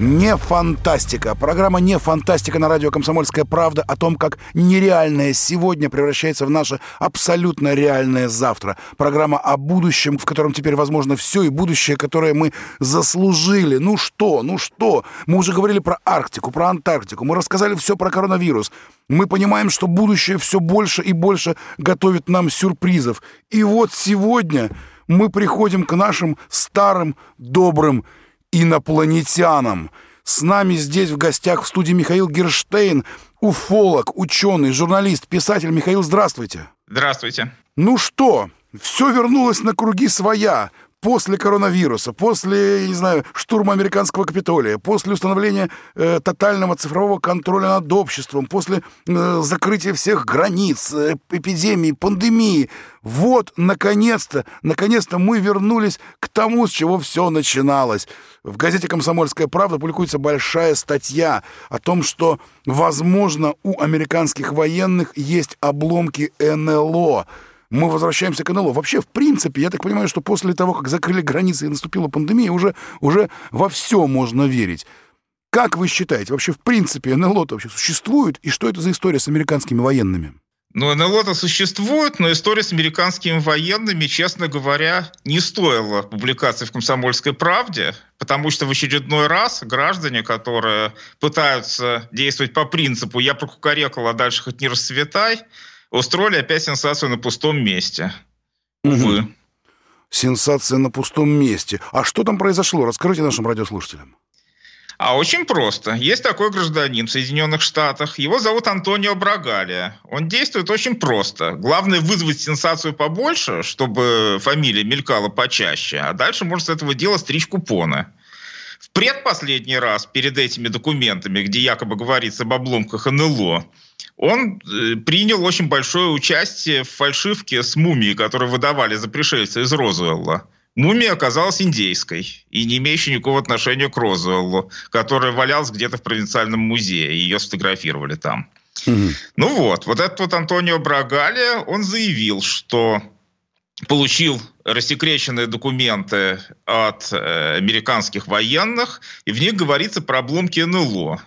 Не фантастика. Программа «Не фантастика» на радио «Комсомольская правда» о том, как нереальное сегодня превращается в наше абсолютно реальное завтра. Программа о будущем, в котором теперь возможно все, и будущее, которое мы заслужили. Ну что, ну что? Мы уже говорили про Арктику, про Антарктику, мы рассказали все про коронавирус. Мы понимаем, что будущее все больше и больше готовит нам сюрпризов. И вот сегодня мы приходим к нашим старым добрым инопланетянам. С нами здесь в гостях в студии Михаил Герштейн, уфолог, ученый, журналист, писатель. Михаил, здравствуйте. Здравствуйте. Ну что, все вернулось на круги своя после коронавируса, после, не знаю, штурма американского Капитолия, после установления э, тотального цифрового контроля над обществом, после э, закрытия всех границ, э, эпидемии, пандемии, вот, наконец-то, наконец-то мы вернулись к тому, с чего все начиналось. В газете «Комсомольская правда» публикуется большая статья о том, что, возможно, у американских военных есть обломки НЛО — мы возвращаемся к НЛО. Вообще, в принципе, я так понимаю, что после того, как закрыли границы и наступила пандемия, уже, уже во все можно верить. Как вы считаете, вообще, в принципе, НЛО-то вообще существует? И что это за история с американскими военными? Ну, НЛО-то существует, но история с американскими военными, честно говоря, не стоила публикации в «Комсомольской правде», потому что в очередной раз граждане, которые пытаются действовать по принципу «я прокукарекал, а дальше хоть не расцветай», устроили опять сенсацию на пустом месте. Увы. Угу. Сенсация на пустом месте. А что там произошло? Расскажите нашим радиослушателям. А очень просто. Есть такой гражданин в Соединенных Штатах. Его зовут Антонио Брагалия. Он действует очень просто. Главное вызвать сенсацию побольше, чтобы фамилия мелькала почаще. А дальше можно с этого дела стричь купоны. В предпоследний раз перед этими документами, где якобы говорится об обломках НЛО, он э, принял очень большое участие в фальшивке с мумией, которую выдавали за пришельца из Розуэлла. Мумия оказалась индейской и не имеющей никакого отношения к Розуэллу, которая валялась где-то в провинциальном музее. Ее сфотографировали там. Угу. Ну вот, вот этот вот Антонио Брагали, он заявил, что получил рассекреченные документы от э, американских военных, и в них говорится про обломки НЛО.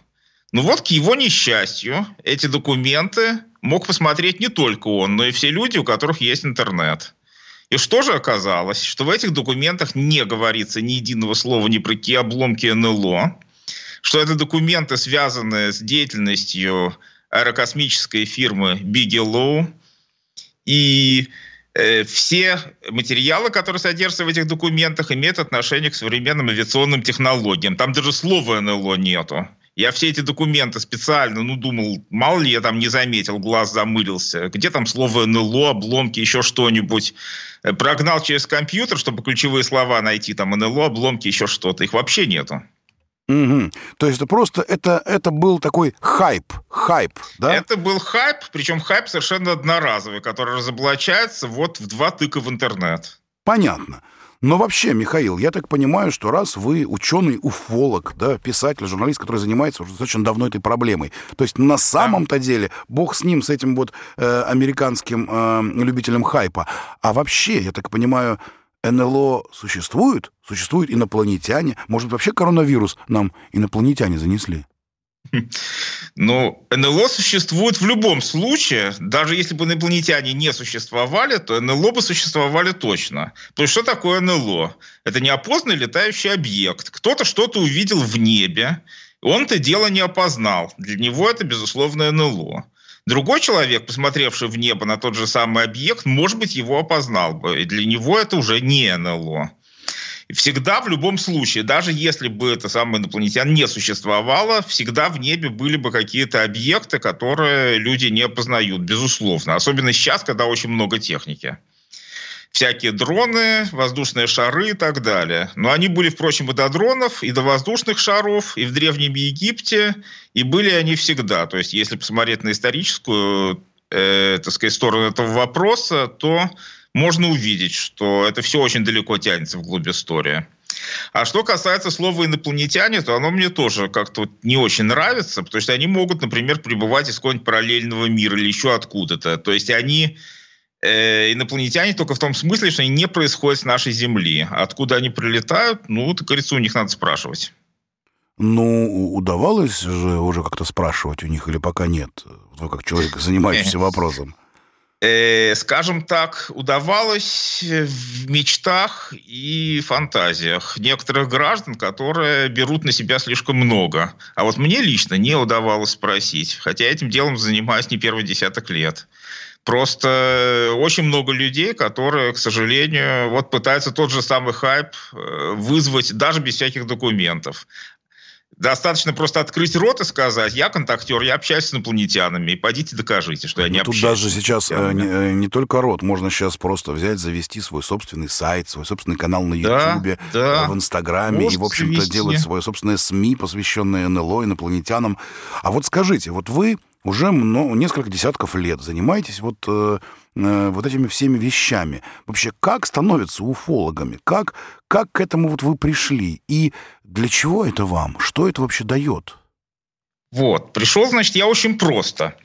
Ну вот, к его несчастью, эти документы мог посмотреть не только он, но и все люди, у которых есть интернет. И что же оказалось? Что в этих документах не говорится ни единого слова ни про какие обломки НЛО, что это документы, связанные с деятельностью аэрокосмической фирмы Bigelow, и э, все материалы, которые содержатся в этих документах, имеют отношение к современным авиационным технологиям. Там даже слова НЛО нету. Я все эти документы специально, ну, думал, мало ли я там не заметил, глаз замылился. Где там слово НЛО, обломки, еще что-нибудь. Э, прогнал через компьютер, чтобы ключевые слова найти, там НЛО, обломки, еще что-то. Их вообще нету. Угу. То есть это просто это, это был такой хайп, хайп, да? Это был хайп, причем хайп совершенно одноразовый, который разоблачается вот в два тыка в интернет. Понятно. Но вообще, Михаил, я так понимаю, что раз вы ученый уфолог, да, писатель, журналист, который занимается уже достаточно давно этой проблемой, то есть на самом-то деле, бог с ним, с этим вот э, американским э, любителем хайпа, а вообще, я так понимаю, НЛО существует? Существуют инопланетяне? Может, вообще коронавирус нам инопланетяне занесли? Ну, НЛО существует в любом случае. Даже если бы инопланетяне не существовали, то НЛО бы существовали точно. То есть что такое НЛО? Это неопознанный летающий объект. Кто-то что-то увидел в небе, он это дело не опознал. Для него это, безусловно, НЛО. Другой человек, посмотревший в небо на тот же самый объект, может быть, его опознал бы. И для него это уже не НЛО всегда в любом случае, даже если бы это самое инопланетян не существовало, всегда в небе были бы какие-то объекты, которые люди не познают, безусловно. Особенно сейчас, когда очень много техники. всякие дроны, воздушные шары и так далее. Но они были, впрочем, и до дронов, и до воздушных шаров, и в Древнем Египте, и были они всегда. То есть, если посмотреть на историческую, э, так сказать, сторону этого вопроса, то можно увидеть, что это все очень далеко тянется вглубь истории. А что касается слова инопланетяне, то оно мне тоже как-то не очень нравится, потому что они могут, например, пребывать из какого-нибудь параллельного мира или еще откуда-то. То есть они э, инопланетяне только в том смысле, что они не происходят с нашей Земли. Откуда они прилетают, ну, так говорится, у них надо спрашивать. Ну, удавалось же уже как-то спрашивать у них или пока нет? Вы как человек, занимающийся вопросом. Э, скажем так, удавалось в мечтах и фантазиях некоторых граждан, которые берут на себя слишком много. А вот мне лично не удавалось спросить, хотя этим делом занимаюсь не первый десяток лет. Просто очень много людей, которые, к сожалению, вот пытаются тот же самый хайп э, вызвать даже без всяких документов. Достаточно просто открыть рот и сказать, я контактер, я общаюсь с инопланетянами, и пойдите докажите, что я не ну, Тут общаюсь. даже сейчас э, не, э, не только рот, можно сейчас просто взять, завести свой собственный сайт, свой собственный канал на Ютубе, да, да. в Инстаграме, Можете и, в общем-то, завести. делать свое собственное СМИ, посвященное НЛО, инопланетянам. А вот скажите, вот вы уже много, несколько десятков лет занимаетесь вот, э, вот этими всеми вещами. Вообще, как становятся уфологами? Как, как к этому вот вы пришли? И для чего это вам? Что это вообще дает? Вот, пришел, значит, я очень просто.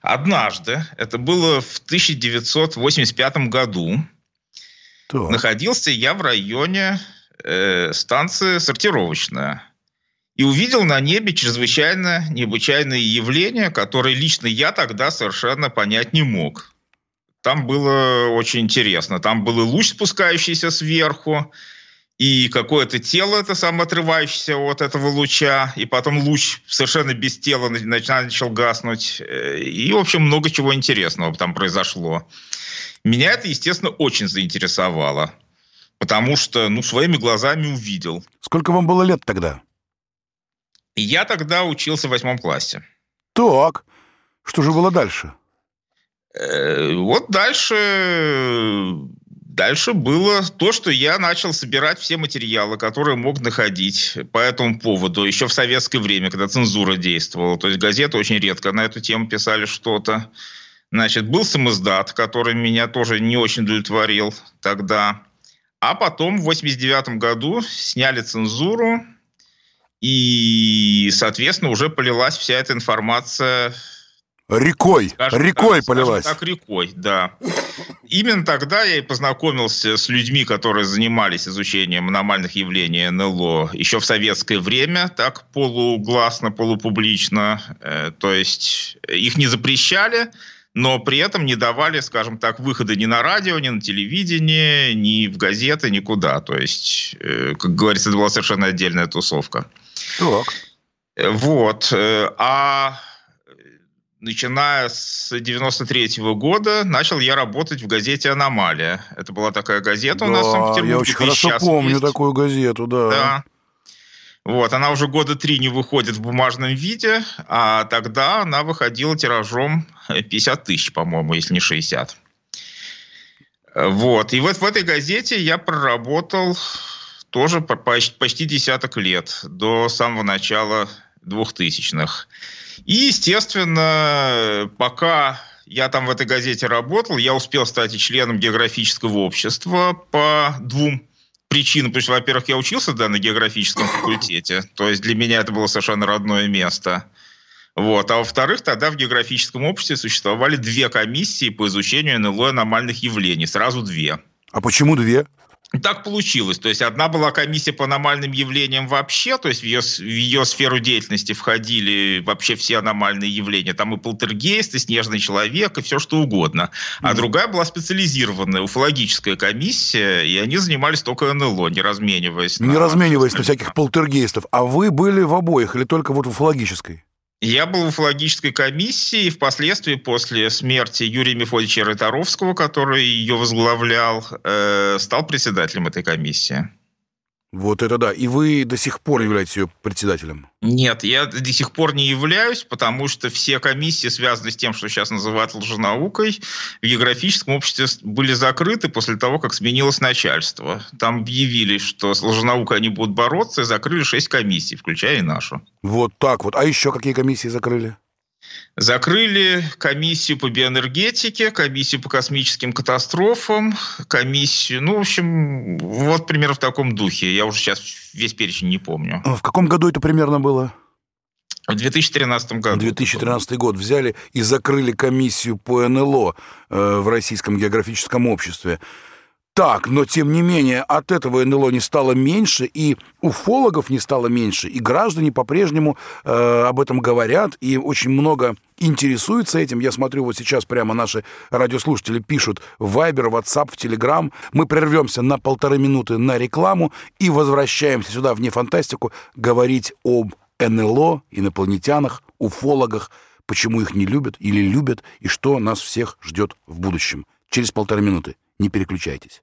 Однажды, это было в 1985 году, так. находился я в районе э, станции сортировочная и увидел на небе чрезвычайно необычайные явления, которые лично я тогда совершенно понять не мог. Там было очень интересно. Там был и луч, спускающийся сверху, и какое-то тело, это самое отрывающееся от этого луча, и потом луч совершенно без тела начал гаснуть. И, в общем, много чего интересного там произошло. Меня это, естественно, очень заинтересовало, потому что, ну, своими глазами увидел. Сколько вам было лет тогда? Я тогда учился в восьмом классе. Так, что же было дальше? Э, вот дальше... Дальше было то, что я начал собирать все материалы, которые мог находить по этому поводу. Еще в советское время, когда цензура действовала. То есть газеты очень редко на эту тему писали что-то. Значит, был самоздат, который меня тоже не очень удовлетворил тогда. А потом в 89 году сняли цензуру, и, соответственно, уже полилась вся эта информация Рекой, скажем рекой так, полилась. Так, рекой, да. Именно тогда я и познакомился с людьми, которые занимались изучением аномальных явлений НЛО еще в советское время, так полугласно, полупублично. Э, то есть их не запрещали, но при этом не давали, скажем так, выхода ни на радио, ни на телевидении, ни в газеты, никуда. То есть, э, как говорится, это была совершенно отдельная тусовка. Так. Э, вот. Э, а начиная с 93 -го года начал я работать в газете «Аномалия». Это была такая газета да, у нас в Санкт-Петербурге. я очень хорошо помню есть. такую газету, да. Да. Вот, она уже года три не выходит в бумажном виде, а тогда она выходила тиражом 50 тысяч, по-моему, если не 60. Вот, и вот в этой газете я проработал тоже почти десяток лет, до самого начала двухтысячных. И, естественно, пока я там в этой газете работал, я успел стать членом географического общества по двум причинам. То есть, во-первых, я учился да, на географическом факультете, то есть для меня это было совершенно родное место. Вот. А во-вторых, тогда в географическом обществе существовали две комиссии по изучению НЛО аномальных явлений. Сразу две. А почему две? Так получилось. То есть одна была комиссия по аномальным явлениям вообще, то есть в ее, в ее сферу деятельности входили вообще все аномальные явления. Там и полтергейст, и снежный человек, и все что угодно. А mm-hmm. другая была специализированная уфологическая комиссия, и они занимались только НЛО, не размениваясь. Не на... размениваясь на всяких полтергейстов. А вы были в обоих или только вот в уфологической? Я был в уфологической комиссии, и впоследствии, после смерти Юрия Мефодича Рыторовского, который ее возглавлял, э, стал председателем этой комиссии. Вот это да. И вы до сих пор являетесь ее председателем? Нет, я до сих пор не являюсь, потому что все комиссии, связанные с тем, что сейчас называют лженаукой, в географическом обществе были закрыты после того, как сменилось начальство. Там объявили, что с лженаукой они будут бороться, и закрыли шесть комиссий, включая и нашу. Вот так вот. А еще какие комиссии закрыли? Закрыли комиссию по биоэнергетике, комиссию по космическим катастрофам, комиссию, ну, в общем, вот примерно в таком духе. Я уже сейчас весь перечень не помню. А в каком году это примерно было? В 2013 году. 2013 год взяли и закрыли комиссию по НЛО э, в Российском географическом обществе. Так, но тем не менее от этого НЛО не стало меньше, и уфологов не стало меньше, и граждане по-прежнему э, об этом говорят, и очень много интересуются этим. Я смотрю, вот сейчас прямо наши радиослушатели пишут в Viber, WhatsApp, в Telegram. Мы прервемся на полторы минуты на рекламу и возвращаемся сюда, вне фантастику, говорить об НЛО, инопланетянах, уфологах, почему их не любят или любят, и что нас всех ждет в будущем. Через полторы минуты. Не переключайтесь.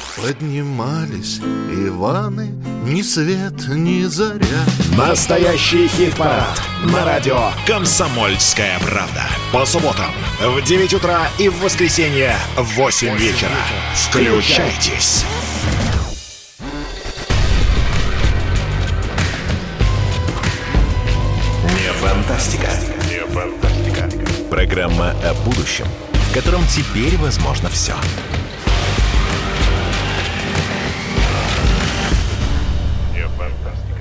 Поднимались Иваны, ни свет, ни заря. Настоящий хит-парад на радио «Комсомольская правда». По субботам в 9 утра и в воскресенье в 8 вечера. Включайтесь. Не фантастика. Не фантастика. Программа о будущем, в котором теперь возможно все.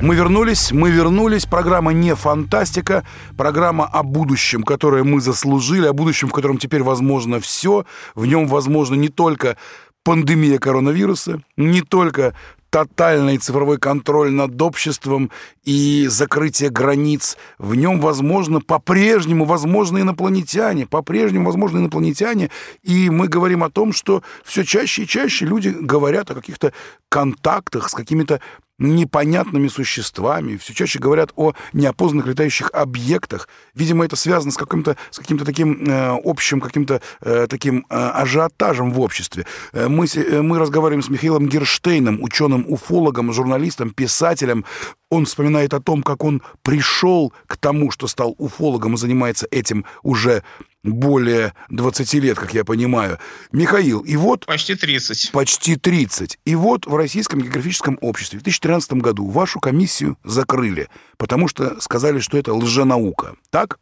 Мы вернулись, мы вернулись. Программа не фантастика, программа о будущем, которое мы заслужили, о будущем, в котором теперь возможно все. В нем возможно не только пандемия коронавируса, не только тотальный цифровой контроль над обществом и закрытие границ. В нем, возможно, по-прежнему возможны инопланетяне, по-прежнему возможны инопланетяне. И мы говорим о том, что все чаще и чаще люди говорят о каких-то контактах с какими-то непонятными существами, все чаще говорят о неопознанных летающих объектах. Видимо, это связано с каким-то с каким-то таким э, общим каким-то э, таким э, ажиотажем в обществе. Э, мы, э, мы разговариваем с Михаилом Герштейном, ученым-уфологом, журналистом, писателем. Он вспоминает о том, как он пришел к тому, что стал уфологом и занимается этим уже более 20 лет, как я понимаю. Михаил, и вот... Почти 30. Почти 30. И вот в Российском географическом обществе в 2013 году вашу комиссию закрыли, потому что сказали, что это лженаука. Так?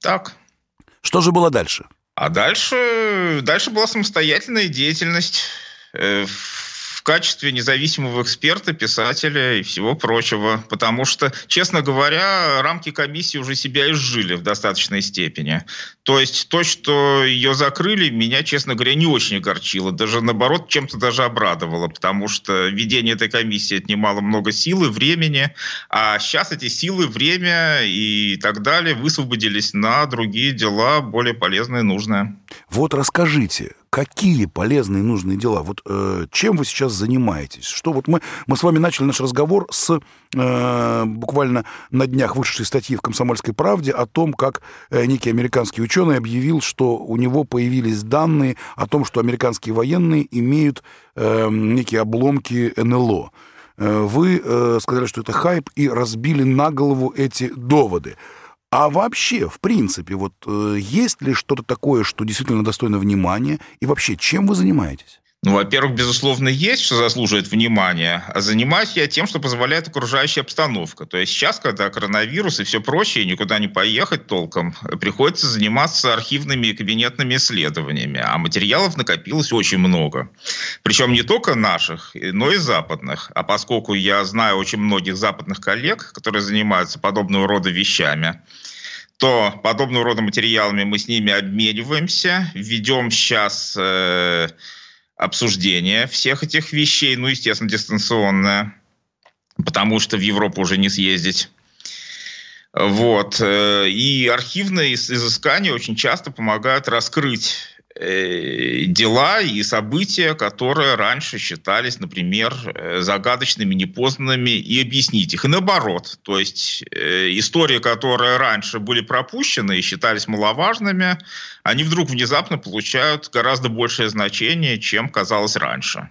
Так. Что же было дальше? А дальше, дальше была самостоятельная деятельность. Качестве независимого эксперта, писателя и всего прочего. Потому что, честно говоря, рамки комиссии уже себя изжили в достаточной степени. То есть то, что ее закрыли, меня, честно говоря, не очень огорчило. Даже наоборот, чем-то даже обрадовало. Потому что ведение этой комиссии отнимало много сил и времени. А сейчас эти силы, время и так далее высвободились на другие дела, более полезные нужные. Вот расскажите, какие полезные и нужные дела? Вот э, чем вы сейчас занимаетесь? Что вот мы, мы с вами начали наш разговор с э, буквально на днях вышедшей статьи в «Комсомольской правде» о том, как э, некий американский ученый объявил, что у него появились данные о том, что американские военные имеют э, некие обломки НЛО. Э, вы э, сказали, что это хайп, и разбили на голову эти доводы. А вообще, в принципе, вот э, есть ли что-то такое, что действительно достойно внимания? И вообще, чем вы занимаетесь? Ну, во-первых, безусловно, есть, что заслуживает внимания, а занимаюсь я тем, что позволяет окружающая обстановка. То есть сейчас, когда коронавирус и все прочее, никуда не поехать толком, приходится заниматься архивными и кабинетными исследованиями, а материалов накопилось очень много. Причем не только наших, но и западных. А поскольку я знаю очень многих западных коллег, которые занимаются подобного рода вещами, то подобного рода материалами мы с ними обмениваемся, ведем сейчас э, обсуждение всех этих вещей, ну, естественно, дистанционное, потому что в Европу уже не съездить. Вот. Э, и архивные изыскания очень часто помогают раскрыть дела и события, которые раньше считались, например, э, загадочными, непознанными, и объяснить их. И наоборот, то есть истории, которые раньше были пропущены и считались маловажными, они вдруг внезапно получают гораздо большее значение, чем казалось раньше.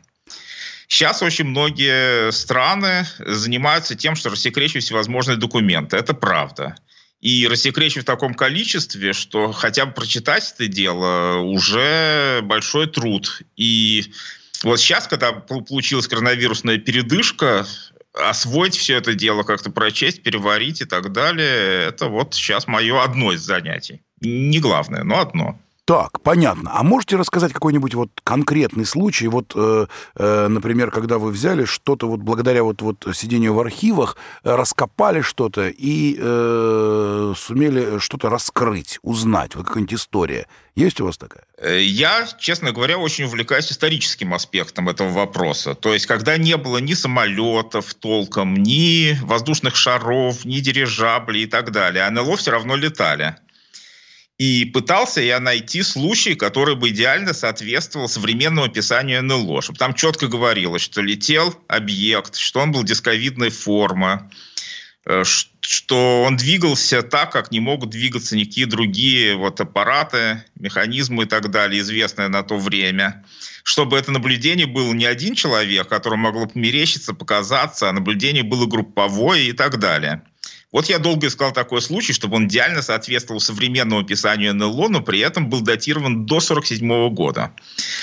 Сейчас очень многие страны занимаются тем, что рассекречивают всевозможные документы. Это правда. И рассекречивать в таком количестве, что хотя бы прочитать это дело уже большой труд. И вот сейчас, когда получилась коронавирусная передышка, освоить все это дело, как-то прочесть, переварить и так далее, это вот сейчас мое одно из занятий. Не главное, но одно. Так, понятно. А можете рассказать какой-нибудь вот конкретный случай, вот, э, э, например, когда вы взяли что-то вот благодаря вот, вот сидению в архивах, э, раскопали что-то и э, сумели что-то раскрыть, узнать, вот какая-нибудь история. Есть у вас такая? Э, я, честно говоря, очень увлекаюсь историческим аспектом этого вопроса. То есть, когда не было ни самолетов толком, ни воздушных шаров, ни дирижаблей и так далее, а НЛО все равно летали. И пытался я найти случай, который бы идеально соответствовал современному описанию НЛО, чтобы там четко говорилось, что летел объект, что он был дисковидной формы, э, что он двигался так, как не могут двигаться никакие другие вот аппараты, механизмы и так далее, известные на то время. Чтобы это наблюдение было не один человек, которому могло померещиться, показаться, а наблюдение было групповое и так далее. Вот я долго искал такой случай, чтобы он идеально соответствовал современному описанию НЛО, но при этом был датирован до 47 года.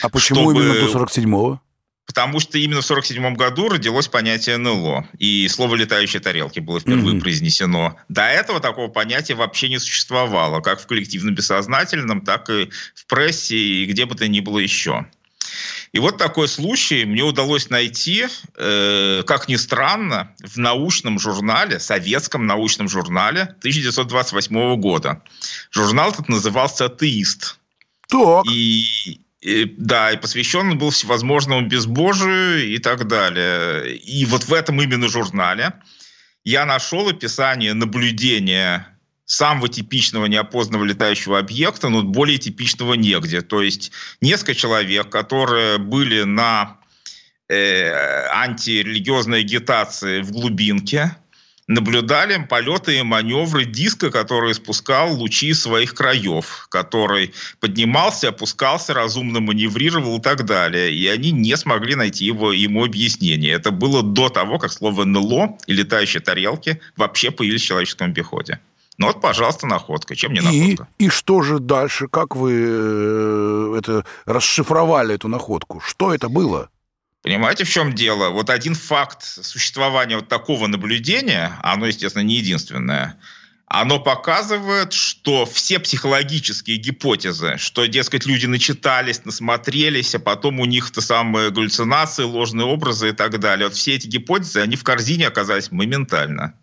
А почему чтобы... именно до 47-го? Потому что именно в 1947 году родилось понятие НЛО, и слово «летающие тарелки» было впервые mm-hmm. произнесено. До этого такого понятия вообще не существовало, как в коллективно-бессознательном, так и в прессе, и где бы то ни было еще. И вот такой случай мне удалось найти, э, как ни странно, в научном журнале, советском научном журнале 1928 года. Журнал этот назывался «Атеист». Так. И, и, да, и посвящен он был всевозможному безбожию и так далее. И вот в этом именно журнале я нашел описание наблюдения самого типичного неопознанного летающего объекта, но более типичного негде. То есть несколько человек, которые были на э, антирелигиозной агитации в глубинке, наблюдали полеты и маневры диска, который спускал лучи своих краев, который поднимался, опускался, разумно маневрировал и так далее. И они не смогли найти его, ему объяснение. Это было до того, как слово «НЛО» и «летающие тарелки» вообще появились в человеческом обиходе. Ну вот, пожалуйста, находка. Чем не находка? И, и что же дальше? Как вы э, это расшифровали эту находку? Что это было? Понимаете, в чем дело? Вот один факт существования вот такого наблюдения, оно, естественно, не единственное, оно показывает, что все психологические гипотезы, что, дескать, люди начитались, насмотрелись, а потом у них то самые галлюцинации, ложные образы и так далее. Вот все эти гипотезы, они в корзине оказались моментально.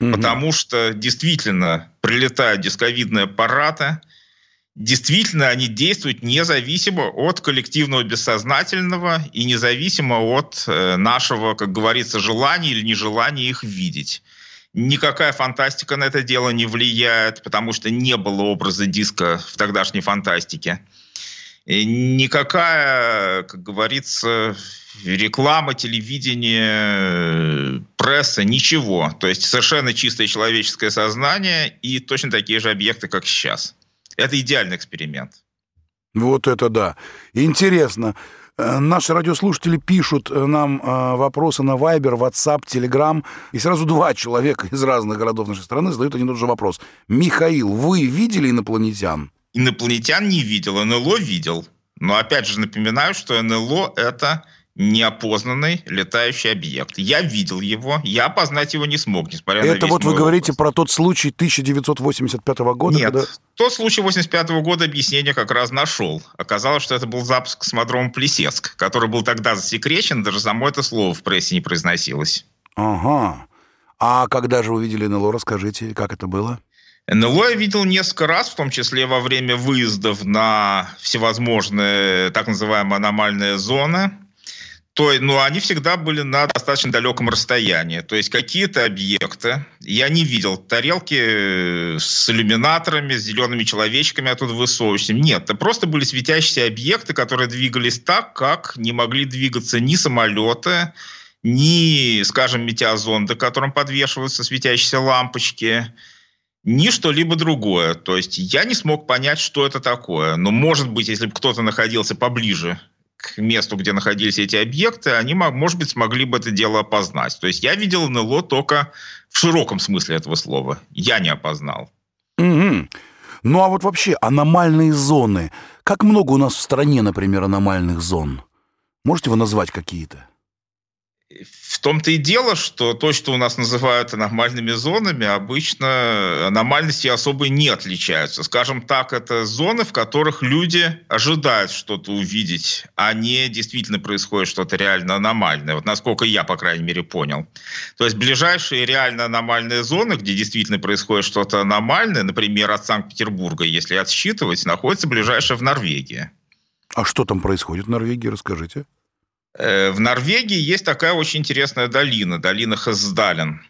Угу. Потому что действительно прилетают дисковидные аппараты, действительно они действуют независимо от коллективного бессознательного и независимо от э, нашего, как говорится, желания или нежелания их видеть. Никакая фантастика на это дело не влияет, потому что не было образа диска в тогдашней фантастике. И никакая, как говорится, реклама, телевидение, пресса, ничего. То есть совершенно чистое человеческое сознание и точно такие же объекты, как сейчас. Это идеальный эксперимент. Вот это да. Интересно. Э, наши радиослушатели пишут э, нам э, вопросы на Viber, WhatsApp, Telegram, и сразу два человека из разных городов нашей страны задают один и тот же вопрос. Михаил, вы видели инопланетян? Инопланетян не видел, НЛО видел. Но опять же напоминаю, что НЛО — это неопознанный летающий объект. Я видел его, я опознать его не смог, несмотря Это на Это вот вы говорите про тот случай 1985 года? Нет, когда... тот случай 85 года объяснение как раз нашел. Оказалось, что это был запуск космодрома Плесецк, который был тогда засекречен, даже само это слово в прессе не произносилось. Ага. А когда же вы видели НЛО, расскажите, как это было? НЛО я видел несколько раз, в том числе во время выездов на всевозможные так называемые аномальные зоны. То, ну, они всегда были на достаточно далеком расстоянии. То есть какие-то объекты, я не видел тарелки с иллюминаторами, с зелеными человечками оттуда высовывающимися. Нет, это просто были светящиеся объекты, которые двигались так, как не могли двигаться ни самолеты, ни, скажем, метеозонды, которым подвешиваются светящиеся лампочки, ни что-либо другое. То есть я не смог понять, что это такое. Но, может быть, если бы кто-то находился поближе к месту, где находились эти объекты, они, может быть, смогли бы это дело опознать. То есть я видел НЛО только в широком смысле этого слова. Я не опознал. Угу. Ну а вот вообще аномальные зоны. Как много у нас в стране, например, аномальных зон? Можете вы назвать какие-то? В том-то и дело, что то, что у нас называют аномальными зонами, обычно аномальности особо не отличаются. Скажем так, это зоны, в которых люди ожидают что-то увидеть, а не действительно происходит что-то реально аномальное. Вот насколько я, по крайней мере, понял. То есть ближайшие реально аномальные зоны, где действительно происходит что-то аномальное, например, от Санкт-Петербурга, если отсчитывать, находится ближайшая в Норвегии. А что там происходит в Норвегии, расскажите. Э, в Норвегии есть такая очень интересная долина, долина Хездален.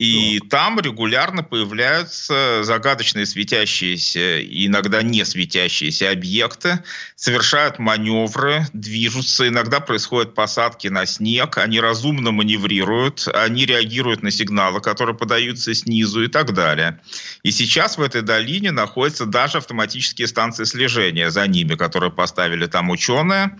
И так. там регулярно появляются загадочные светящиеся, иногда не светящиеся объекты, совершают маневры, движутся, иногда происходят посадки на снег, они разумно маневрируют, они реагируют на сигналы, которые подаются снизу и так далее. И сейчас в этой долине находятся даже автоматические станции слежения за ними, которые поставили там ученые.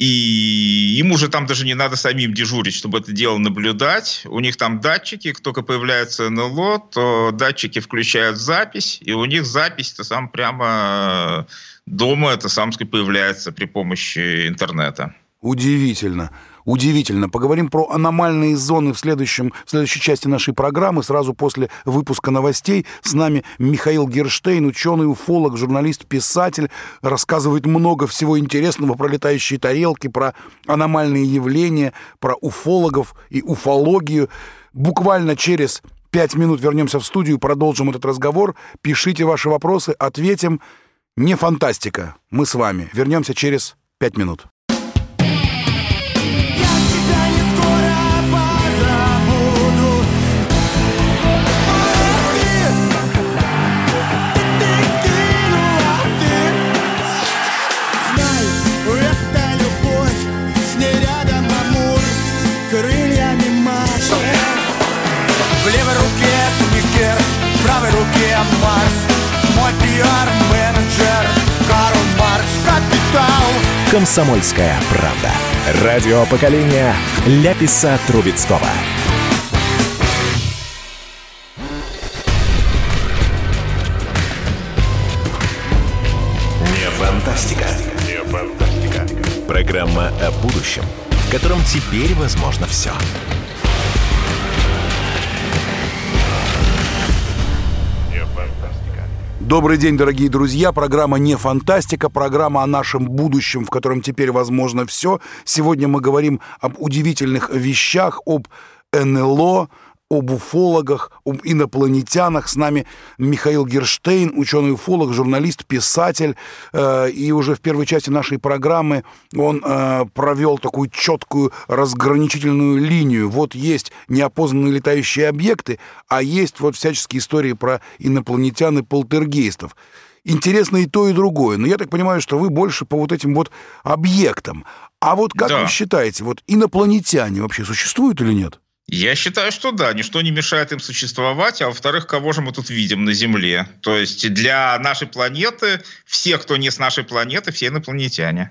И им уже там даже не надо самим дежурить, чтобы это дело наблюдать. У них там датчики, как только появляется НЛО, то датчики включают запись, и у них запись-то сам прямо дома, это сам появляется при помощи интернета. Удивительно. Удивительно. Поговорим про аномальные зоны в, следующем, в следующей части нашей программы, сразу после выпуска новостей. С нами Михаил Герштейн, ученый, уфолог, журналист, писатель. Рассказывает много всего интересного про летающие тарелки, про аномальные явления, про уфологов и уфологию. Буквально через пять минут вернемся в студию, продолжим этот разговор. Пишите ваши вопросы, ответим. Не фантастика. Мы с вами. Вернемся через пять минут. Пиар-менеджер Карл Маркс Капитал Комсомольская правда. Радио поколения Ляписа Трубецкого. Не фантастика. Не фантастика. Программа о будущем, в котором теперь возможно все. Все. Добрый день, дорогие друзья. Программа «Не фантастика», программа о нашем будущем, в котором теперь возможно все. Сегодня мы говорим об удивительных вещах, об НЛО, об уфологах, об инопланетянах. С нами Михаил Герштейн, ученый-уфолог, журналист, писатель. Э, и уже в первой части нашей программы он э, провел такую четкую разграничительную линию. Вот есть неопознанные летающие объекты, а есть вот всяческие истории про инопланетян и полтергейстов. Интересно и то, и другое. Но я так понимаю, что вы больше по вот этим вот объектам. А вот как да. вы считаете, вот инопланетяне вообще существуют или нет? Я считаю, что да, ничто не мешает им существовать, а во-вторых, кого же мы тут видим на Земле? То есть для нашей планеты, все, кто не с нашей планеты, все инопланетяне.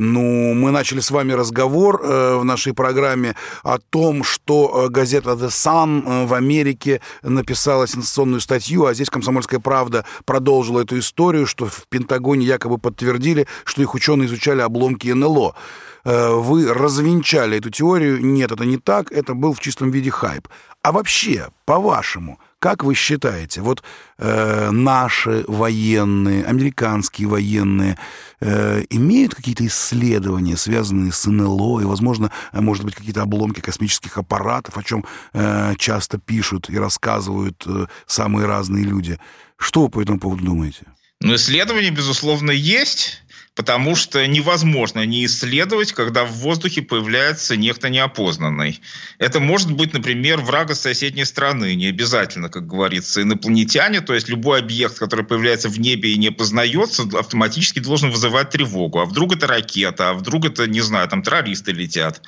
Ну, мы начали с вами разговор э, в нашей программе о том, что э, газета The Sun э, в Америке написала сенсационную статью, а здесь «Комсомольская правда» продолжила эту историю, что в Пентагоне якобы подтвердили, что их ученые изучали обломки НЛО. Э, вы развенчали эту теорию. Нет, это не так, это был в чистом виде хайп. А вообще, по-вашему, как вы считаете, вот э, наши военные, американские военные э, имеют какие-то исследования, связанные с НЛО, и, возможно, может быть, какие-то обломки космических аппаратов, о чем э, часто пишут и рассказывают э, самые разные люди? Что вы по этому поводу думаете? Ну, исследования, безусловно, есть. Потому что невозможно не исследовать, когда в воздухе появляется некто неопознанный. Это может быть, например, враг из соседней страны, не обязательно, как говорится, инопланетяне, то есть любой объект, который появляется в небе и не познается, автоматически должен вызывать тревогу. А вдруг это ракета, а вдруг это, не знаю, там террористы летят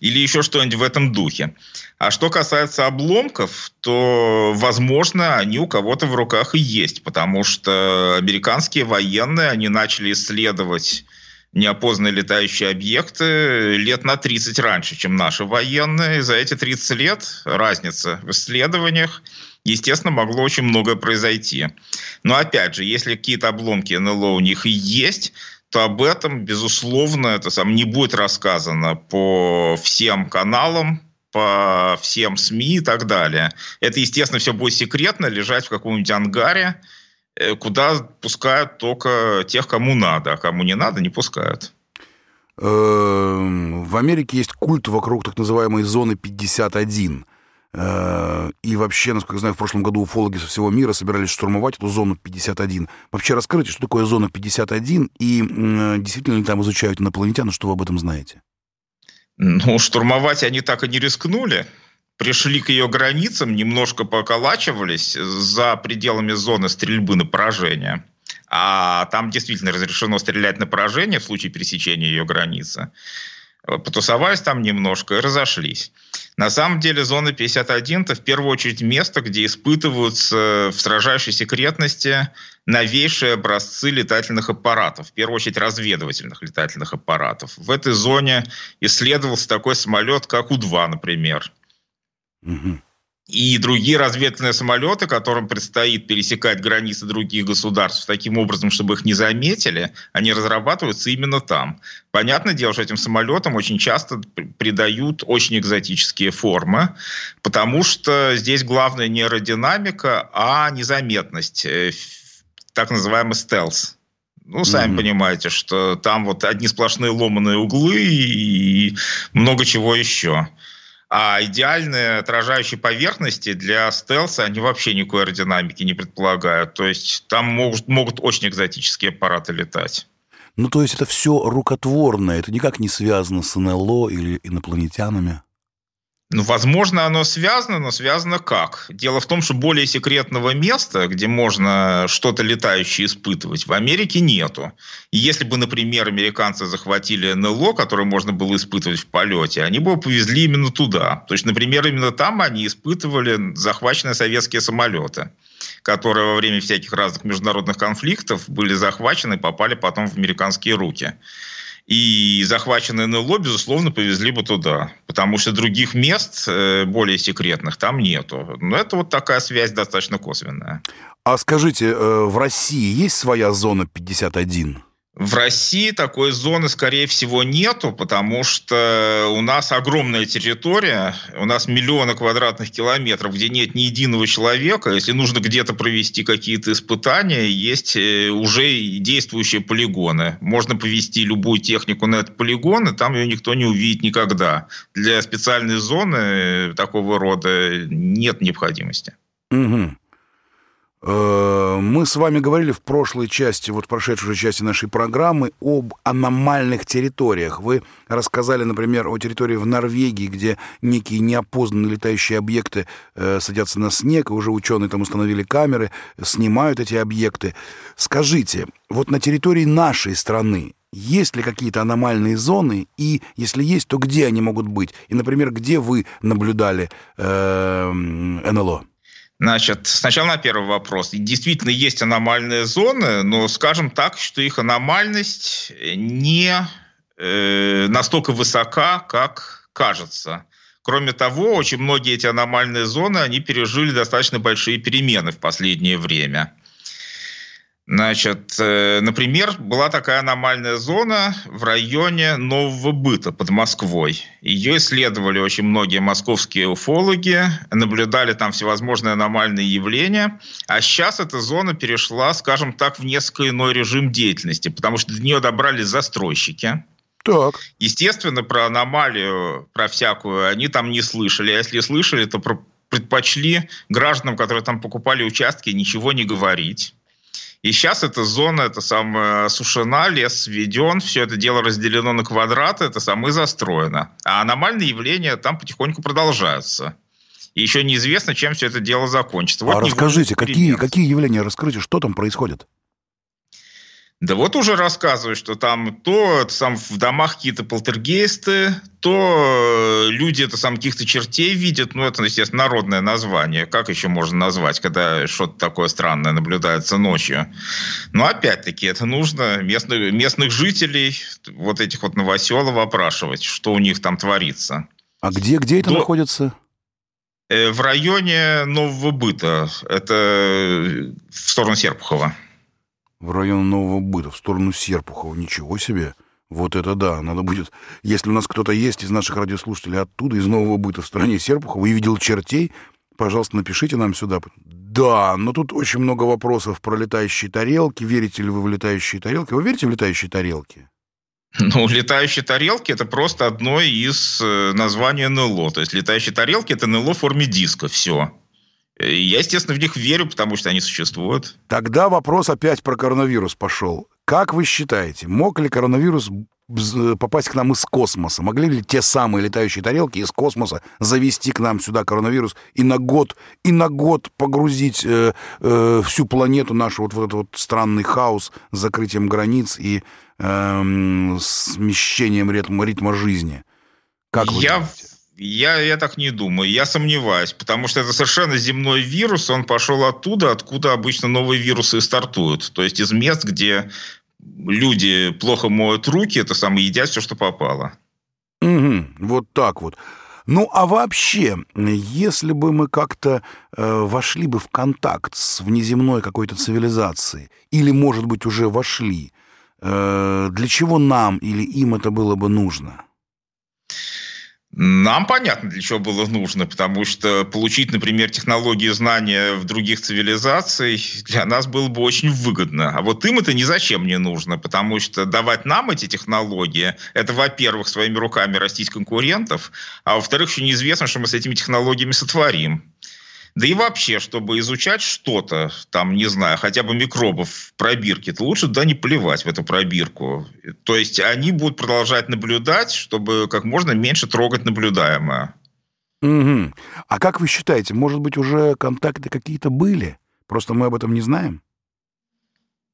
или еще что-нибудь в этом духе. А что касается обломков, то, возможно, они у кого-то в руках и есть, потому что американские военные, они начали исследовать неопознанные летающие объекты лет на 30 раньше, чем наши военные. За эти 30 лет разница в исследованиях, естественно, могло очень многое произойти. Но опять же, если какие-то обломки НЛО у них и есть, то об этом, безусловно, это сам не будет рассказано по всем каналам, по всем СМИ и так далее. Это, естественно, все будет секретно, лежать в каком-нибудь ангаре, э, куда пускают только тех, кому надо, а кому не надо, не пускают. Эм, в Америке есть культ вокруг так называемой зоны 51. Э, и вообще, насколько я знаю, в прошлом году уфологи со всего мира собирались штурмовать эту зону 51. Вообще расскажите, что такое зона 51 и действительно ли там изучают инопланетян, что вы об этом знаете? Ну, штурмовать они так и не рискнули. Пришли к ее границам, немножко поколачивались за пределами зоны стрельбы на поражение. А там действительно разрешено стрелять на поражение в случае пересечения ее границы потусовались там немножко и разошлись. На самом деле зона 51 это в первую очередь место, где испытываются в сражающей секретности новейшие образцы летательных аппаратов, в первую очередь разведывательных летательных аппаратов. В этой зоне исследовался такой самолет, как У-2, например. Угу и другие разведывательные самолеты, которым предстоит пересекать границы других государств таким образом, чтобы их не заметили, они разрабатываются именно там. Понятное дело, что этим самолетам очень часто придают очень экзотические формы, потому что здесь главная не аэродинамика, а незаметность, э, так называемый стелс. Ну, сами mm-hmm. понимаете, что там вот одни сплошные ломаные углы и много чего еще. А идеальные отражающие поверхности для стелса, они вообще никакой аэродинамики не предполагают. То есть там могут, могут очень экзотические аппараты летать. Ну, то есть это все рукотворное, это никак не связано с НЛО или инопланетянами? Ну, возможно, оно связано, но связано как? Дело в том, что более секретного места, где можно что-то летающее испытывать, в Америке нету. И если бы, например, американцы захватили НЛО, которое можно было испытывать в полете, они бы повезли именно туда. То есть, например, именно там они испытывали захваченные советские самолеты которые во время всяких разных международных конфликтов были захвачены и попали потом в американские руки. И захваченные НЛО, безусловно, повезли бы туда, потому что других мест э, более секретных там нету. Но это вот такая связь достаточно косвенная. А скажите, э, в России есть своя зона 51? В России такой зоны, скорее всего, нету, потому что у нас огромная территория, у нас миллионы квадратных километров, где нет ни единого человека. Если нужно где-то провести какие-то испытания, есть э, уже действующие полигоны. Можно повести любую технику на этот полигон, и там ее никто не увидит никогда. Для специальной зоны такого рода нет необходимости. Угу. Э, мы с вами говорили в прошлой части, вот прошедшей уже части нашей программы, об аномальных территориях. Вы рассказали, например, о территории в Норвегии, где некие неопознанные летающие объекты э, садятся на снег, и уже ученые там установили камеры, снимают эти объекты. Скажите, вот на территории нашей страны есть ли какие-то аномальные зоны, и если есть, то где они могут быть? И, например, где вы наблюдали э, НЛО? Значит, сначала на первый вопрос. Действительно, есть аномальные зоны, но скажем так, что их аномальность не э, настолько высока, как кажется. Кроме того, очень многие эти аномальные зоны, они пережили достаточно большие перемены в последнее время. Значит, э, например, была такая аномальная зона в районе Нового Быта под Москвой. Ее исследовали очень многие московские уфологи, наблюдали там всевозможные аномальные явления. А сейчас эта зона перешла, скажем так, в несколько иной режим деятельности, потому что до нее добрались застройщики. Так. Естественно, про аномалию, про всякую, они там не слышали. А если слышали, то предпочли гражданам, которые там покупали участки, ничего не говорить И сейчас эта зона, это самая осушена, лес сведен, все это дело разделено на квадраты, это самое застроено. А аномальные явления там потихоньку продолжаются. И еще неизвестно, чем все это дело закончится. Вот а расскажите, какие, какие явления, раскрытия, что там происходит? Да вот уже рассказывают, что там то сам в домах какие-то полтергейсты, то э, люди это сам каких-то чертей видят, ну это, естественно, народное название. Как еще можно назвать, когда что-то такое странное наблюдается ночью? Но опять-таки это нужно местных, местных жителей, вот этих вот новоселов опрашивать, что у них там творится. А где, где это До... находится? Э, в районе Нового Быта. Это в сторону Серпухова в район Нового Быта, в сторону Серпухова. Ничего себе! Вот это да, надо будет... Если у нас кто-то есть из наших радиослушателей оттуда, из Нового Быта, в стране Серпухова, и видел чертей, пожалуйста, напишите нам сюда. Да, но тут очень много вопросов про летающие тарелки. Верите ли вы в летающие тарелки? Вы верите в летающие тарелки? Ну, летающие тарелки это просто одно из э, названий НЛО. То есть летающие тарелки это НЛО в форме диска. Все. Я, естественно, в них верю, потому что они существуют. Тогда вопрос опять про коронавирус пошел. Как вы считаете, мог ли коронавирус попасть к нам из космоса? Могли ли те самые летающие тарелки из космоса завести к нам сюда коронавирус и на год, и на год погрузить э, э, всю планету нашу вот в этот вот странный хаос с закрытием границ и э, смещением ритма, ритма жизни? Как вы Я думаете? Я, я так не думаю, я сомневаюсь, потому что это совершенно земной вирус, он пошел оттуда, откуда обычно новые вирусы стартуют, то есть из мест, где люди плохо моют руки, это самое едят все, что попало. Угу, вот так вот. Ну, а вообще, если бы мы как-то э, вошли бы в контакт с внеземной какой-то цивилизацией, или, может быть, уже вошли, э, для чего нам или им это было бы нужно? Нам понятно, для чего было нужно, потому что получить, например, технологии знания в других цивилизаций для нас было бы очень выгодно. А вот им это ни зачем не нужно, потому что давать нам эти технологии, это, во-первых, своими руками растить конкурентов, а во-вторых, еще неизвестно, что мы с этими технологиями сотворим. Да и вообще, чтобы изучать что-то, там, не знаю, хотя бы микробов в пробирке, то лучше туда не плевать, в эту пробирку. То есть они будут продолжать наблюдать, чтобы как можно меньше трогать наблюдаемое. Угу. А как вы считаете, может быть, уже контакты какие-то были? Просто мы об этом не знаем?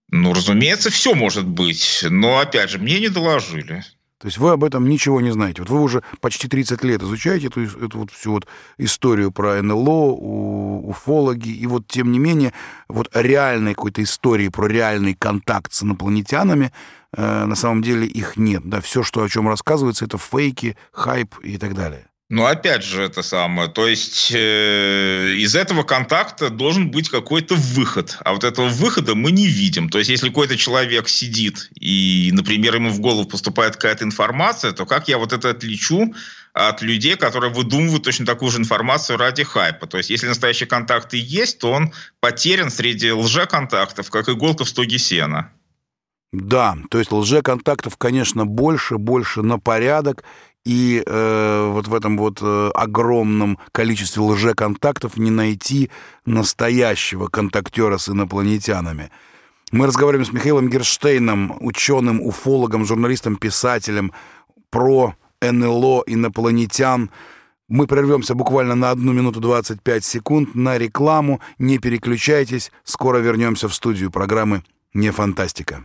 Ну, разумеется, все может быть. Но, опять же, мне не доложили. То есть вы об этом ничего не знаете. Вот вы уже почти 30 лет изучаете эту, эту вот всю вот историю про НЛО, у, уфологи, и вот тем не менее вот реальной какой-то истории про реальный контакт с инопланетянами э, на самом деле их нет. Да, все, что о чем рассказывается, это фейки, хайп и так далее. Ну, опять же, это самое. То есть э, из этого контакта должен быть какой-то выход. А вот этого выхода мы не видим. То есть, если какой-то человек сидит и, например, ему в голову поступает какая-то информация, то как я вот это отличу от людей, которые выдумывают точно такую же информацию ради хайпа. То есть, если настоящие контакты есть, то он потерян среди лжеконтактов, как иголка в стоге сена. Да, то есть лжеконтактов, конечно, больше, больше на порядок, и э, вот в этом вот э, огромном количестве лжеконтактов не найти настоящего контактера с инопланетянами. Мы разговариваем с Михаилом Герштейном, ученым, уфологом, журналистом, писателем про НЛО инопланетян. Мы прервемся буквально на одну минуту 25 секунд на рекламу. Не переключайтесь, скоро вернемся в студию программы «Не фантастика».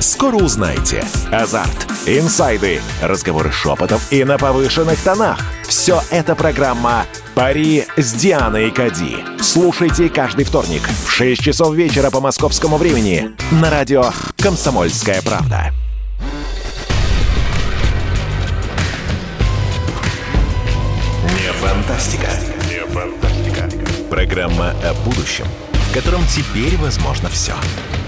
Скоро узнаете. Азарт, инсайды, разговоры шепотом и на повышенных тонах. Все это программа «Пари с Дианой Кади». Слушайте каждый вторник в 6 часов вечера по московскому времени на радио «Комсомольская правда». Не фантастика. Не фантастика. Программа о будущем, в котором теперь возможно все. Все.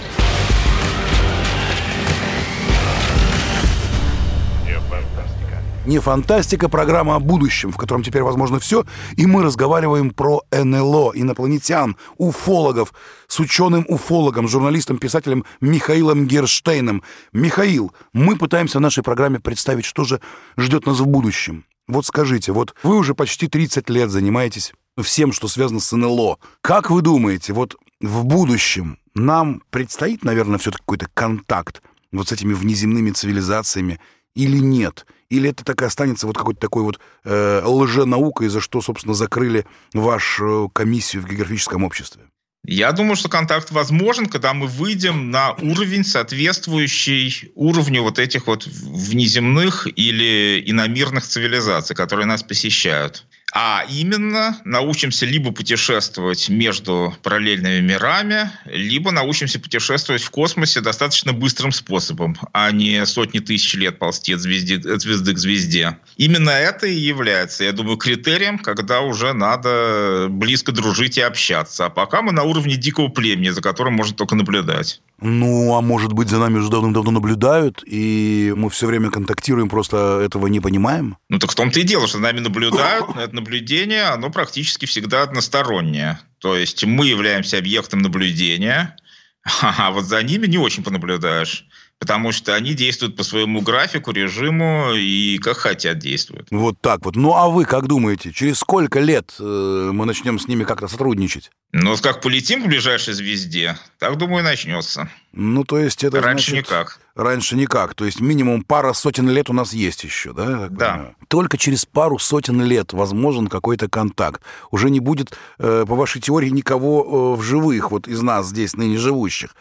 Не фантастика, программа о будущем, в котором теперь возможно все, и мы разговариваем про НЛО, инопланетян, уфологов, с ученым-уфологом, журналистом, писателем Михаилом Герштейном. Михаил, мы пытаемся в нашей программе представить, что же ждет нас в будущем. Вот скажите, вот вы уже почти 30 лет занимаетесь всем, что связано с НЛО. Как вы думаете, вот в будущем нам предстоит, наверное, все-таки какой-то контакт вот с этими внеземными цивилизациями или нет? Или это так и останется вот какой-то такой вот э, лженаукой, за что, собственно, закрыли вашу комиссию в географическом обществе? Я думаю, что контакт возможен, когда мы выйдем на уровень, соответствующий уровню вот этих вот внеземных или иномирных цивилизаций, которые нас посещают. А именно научимся либо путешествовать между параллельными мирами, либо научимся путешествовать в космосе достаточно быстрым способом, а не сотни тысяч лет ползти от звезды, от звезды к звезде. Именно это и является, я думаю, критерием, когда уже надо близко дружить и общаться. А пока мы на уровне дикого племени, за которым можно только наблюдать. Ну, а может быть, за нами уже давно-давно наблюдают, и мы все время контактируем, просто этого не понимаем? Ну, так в том-то и дело, что за нами наблюдают. Это наблюдение, оно практически всегда одностороннее. То есть мы являемся объектом наблюдения, а вот за ними не очень понаблюдаешь потому что они действуют по своему графику, режиму и как хотят действуют. Вот так вот. Ну а вы как думаете, через сколько лет э, мы начнем с ними как-то сотрудничать? Ну, как полетим к ближайшей звезде, так, думаю, начнется. Ну, то есть это Раньше значит, никак. Раньше никак. То есть минимум пара сотен лет у нас есть еще, да? Да. Понимаю? Только через пару сотен лет возможен какой-то контакт. Уже не будет, э, по вашей теории, никого э, в живых, вот из нас здесь ныне живущих.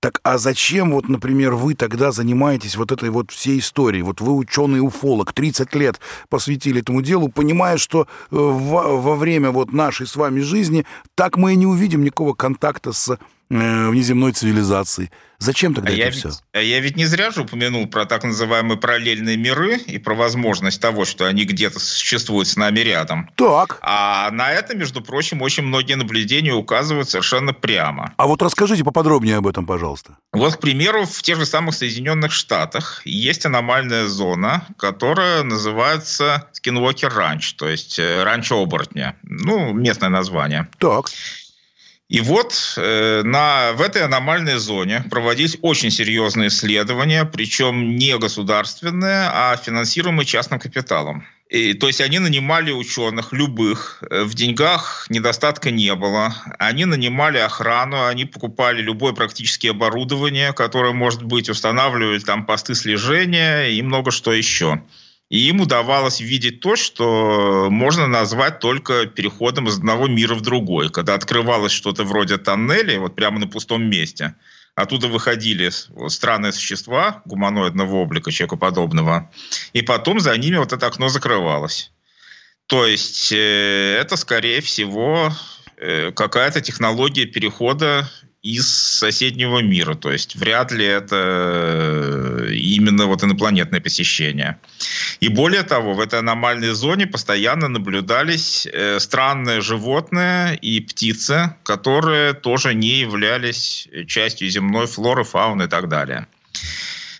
Так а зачем, вот, например, вы тогда занимаетесь вот этой вот всей историей? Вот вы ученый-уфолог, 30 лет посвятили этому делу, понимая, что э, во, во время вот нашей с вами жизни так мы и не увидим никакого контакта с внеземной цивилизацией. Зачем тогда а это я все? Ведь, а я ведь не зря же упомянул про так называемые параллельные миры и про возможность того, что они где-то существуют с нами рядом. Так. А на это, между прочим, очень многие наблюдения указывают совершенно прямо. А вот расскажите поподробнее об этом, пожалуйста. Вот, к примеру, в тех же самых Соединенных Штатах есть аномальная зона, которая называется Скинвокер Ранч, то есть э, ранч оборотня. Ну, местное название. Так. И вот э, на, в этой аномальной зоне проводились очень серьезные исследования, причем не государственные, а финансируемые частным капиталом. И, то есть они нанимали ученых любых, э, в деньгах недостатка не было, они нанимали охрану, они покупали любое практически оборудование, которое может быть, устанавливали там посты слежения и много что еще. И им удавалось видеть то, что можно назвать только переходом из одного мира в другой. Когда открывалось что-то вроде тоннеля, вот прямо на пустом месте, оттуда выходили странные существа гуманоидного облика, человекоподобного, и потом за ними вот это окно закрывалось. То есть э, это, скорее всего, э, какая-то технология перехода из соседнего мира. То есть вряд ли это э, именно вот инопланетное посещение. И более того, в этой аномальной зоне постоянно наблюдались э, странные животные и птицы, которые тоже не являлись частью земной флоры, фауны и так далее.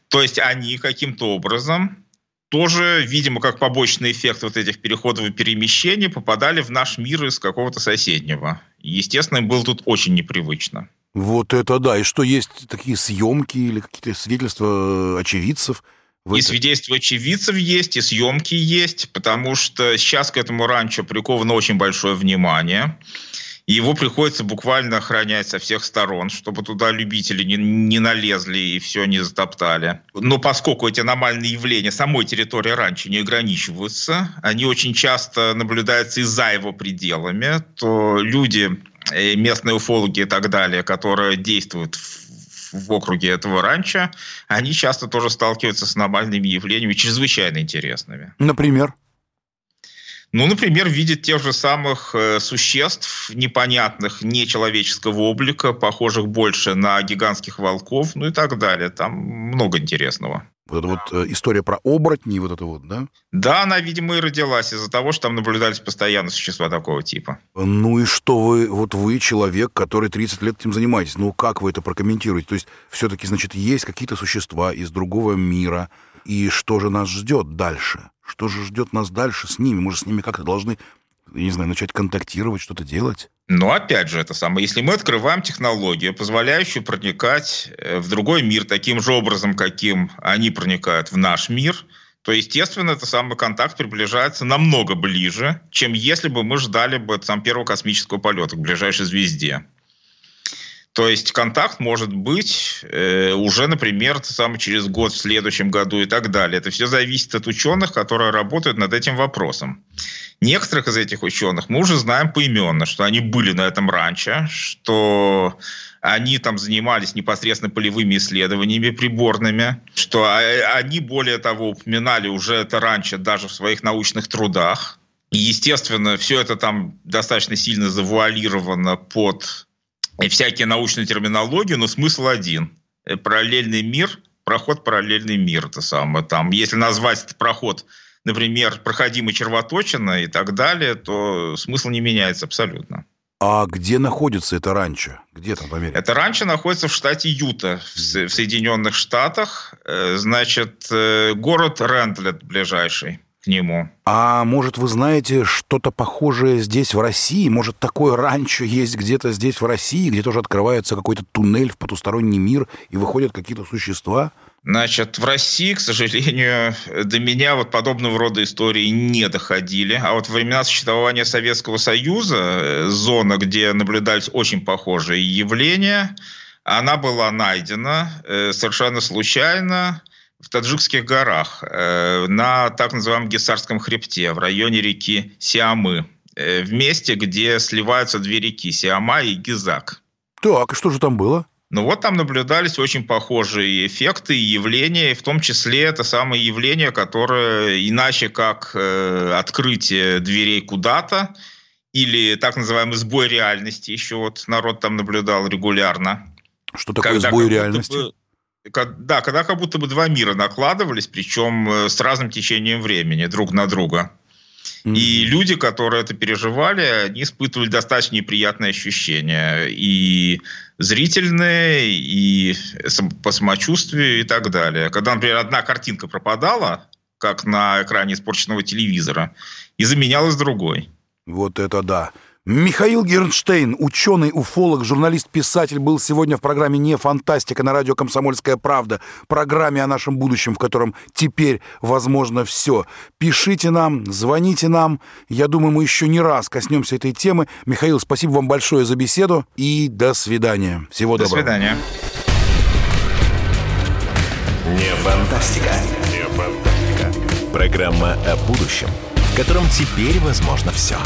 То есть они каким-то образом тоже, видимо, как побочный эффект вот этих переходов и перемещений попадали в наш мир из какого-то соседнего. естественно, им было тут очень непривычно. Вот это да. И что, есть такие съемки или какие-то свидетельства э, очевидцев? И свидетельства очевидцев есть, и съемки есть, потому что сейчас к этому ранчо приковано очень большое внимание. И его приходится буквально охранять со всех сторон, чтобы туда любители не, не налезли и все не затоптали. Но поскольку эти аномальные явления самой территории ранчо не ограничиваются, они очень часто наблюдаются и за его пределами, то люди местные уфологи и так далее, которые действуют в, в округе этого ранчо, они часто тоже сталкиваются с аномальными явлениями, чрезвычайно интересными. Например? Ну, например, видят тех же самых э, существ непонятных, нечеловеческого облика, похожих больше на гигантских волков, ну и так далее. Там много интересного. Вот эта вот э, история про оборотни, вот это вот, да? Да, она, видимо, и родилась из-за того, что там наблюдались постоянно существа такого типа. Ну и что вы, вот вы человек, который 30 лет этим занимаетесь, ну как вы это прокомментируете? То есть все-таки, значит, есть какие-то существа из другого мира, и что же нас ждет дальше? Что же ждет нас дальше с ними? Мы же с ними как-то должны, не знаю, начать контактировать, что-то делать. Но опять же, это самое, если мы открываем технологию, позволяющую проникать э, в другой мир таким же образом, каким они проникают в наш мир, то, естественно, это самый контакт приближается намного ближе, чем если бы мы ждали бы там, первого космического полета к ближайшей звезде. То есть контакт может быть э, уже, например, самый через год, в следующем году и так далее. Это все зависит от ученых, которые работают над этим вопросом. Некоторых из этих ученых мы уже знаем поименно, что они были на этом раньше, что они там занимались непосредственно полевыми исследованиями приборными, что они, более того, упоминали уже это раньше даже в своих научных трудах. И, естественно, все это там достаточно сильно завуалировано под всякие научные терминологии, но смысл один. Параллельный мир, проход параллельный мир, это самое. Там, если назвать этот проход, например, проходимый червоточина и так далее, то смысл не меняется абсолютно. А где находится это ранчо? Где там в Америке? Это ранчо находится в штате Юта, в Соединенных Штатах. Э, значит, э, город Рентлет ближайший нему. А может, вы знаете что-то похожее здесь, в России? Может, такое раньше есть где-то здесь, в России, где тоже открывается какой-то туннель в потусторонний мир и выходят какие-то существа? Значит, в России, к сожалению, до меня вот подобного рода истории не доходили. А вот во времена существования Советского Союза, э, зона, где наблюдались очень похожие явления, она была найдена э, совершенно случайно в Таджикских горах, э, на так называемом Гесарском хребте, в районе реки Сиамы, в месте, где сливаются две реки, Сиама и Гизак. Так, и что же там было? Ну вот там наблюдались очень похожие эффекты и явления, в том числе это самое явление, которое иначе как э, открытие дверей куда-то, или так называемый сбой реальности, еще вот народ там наблюдал регулярно. Что такое сбой реальности? Бы, да, когда как будто бы два мира накладывались, причем э, с разным течением времени друг на друга. Mm-hmm. И люди, которые это переживали, они испытывали достаточно неприятные ощущения. И зрительные, и по самочувствию, и так далее. Когда, например, одна картинка пропадала, как на экране испорченного телевизора, и заменялась другой. Вот это да. Михаил Гернштейн, ученый, уфолог, журналист, писатель, был сегодня в программе «Не фантастика» на радио «Комсомольская правда», программе о нашем будущем, в котором теперь возможно все. Пишите нам, звоните нам. Я думаю, мы еще не раз коснемся этой темы. Михаил, спасибо вам большое за беседу и до свидания. Всего до доброго. До свидания. Не фантастика. Не фантастика. Программа о будущем, в котором теперь возможно все.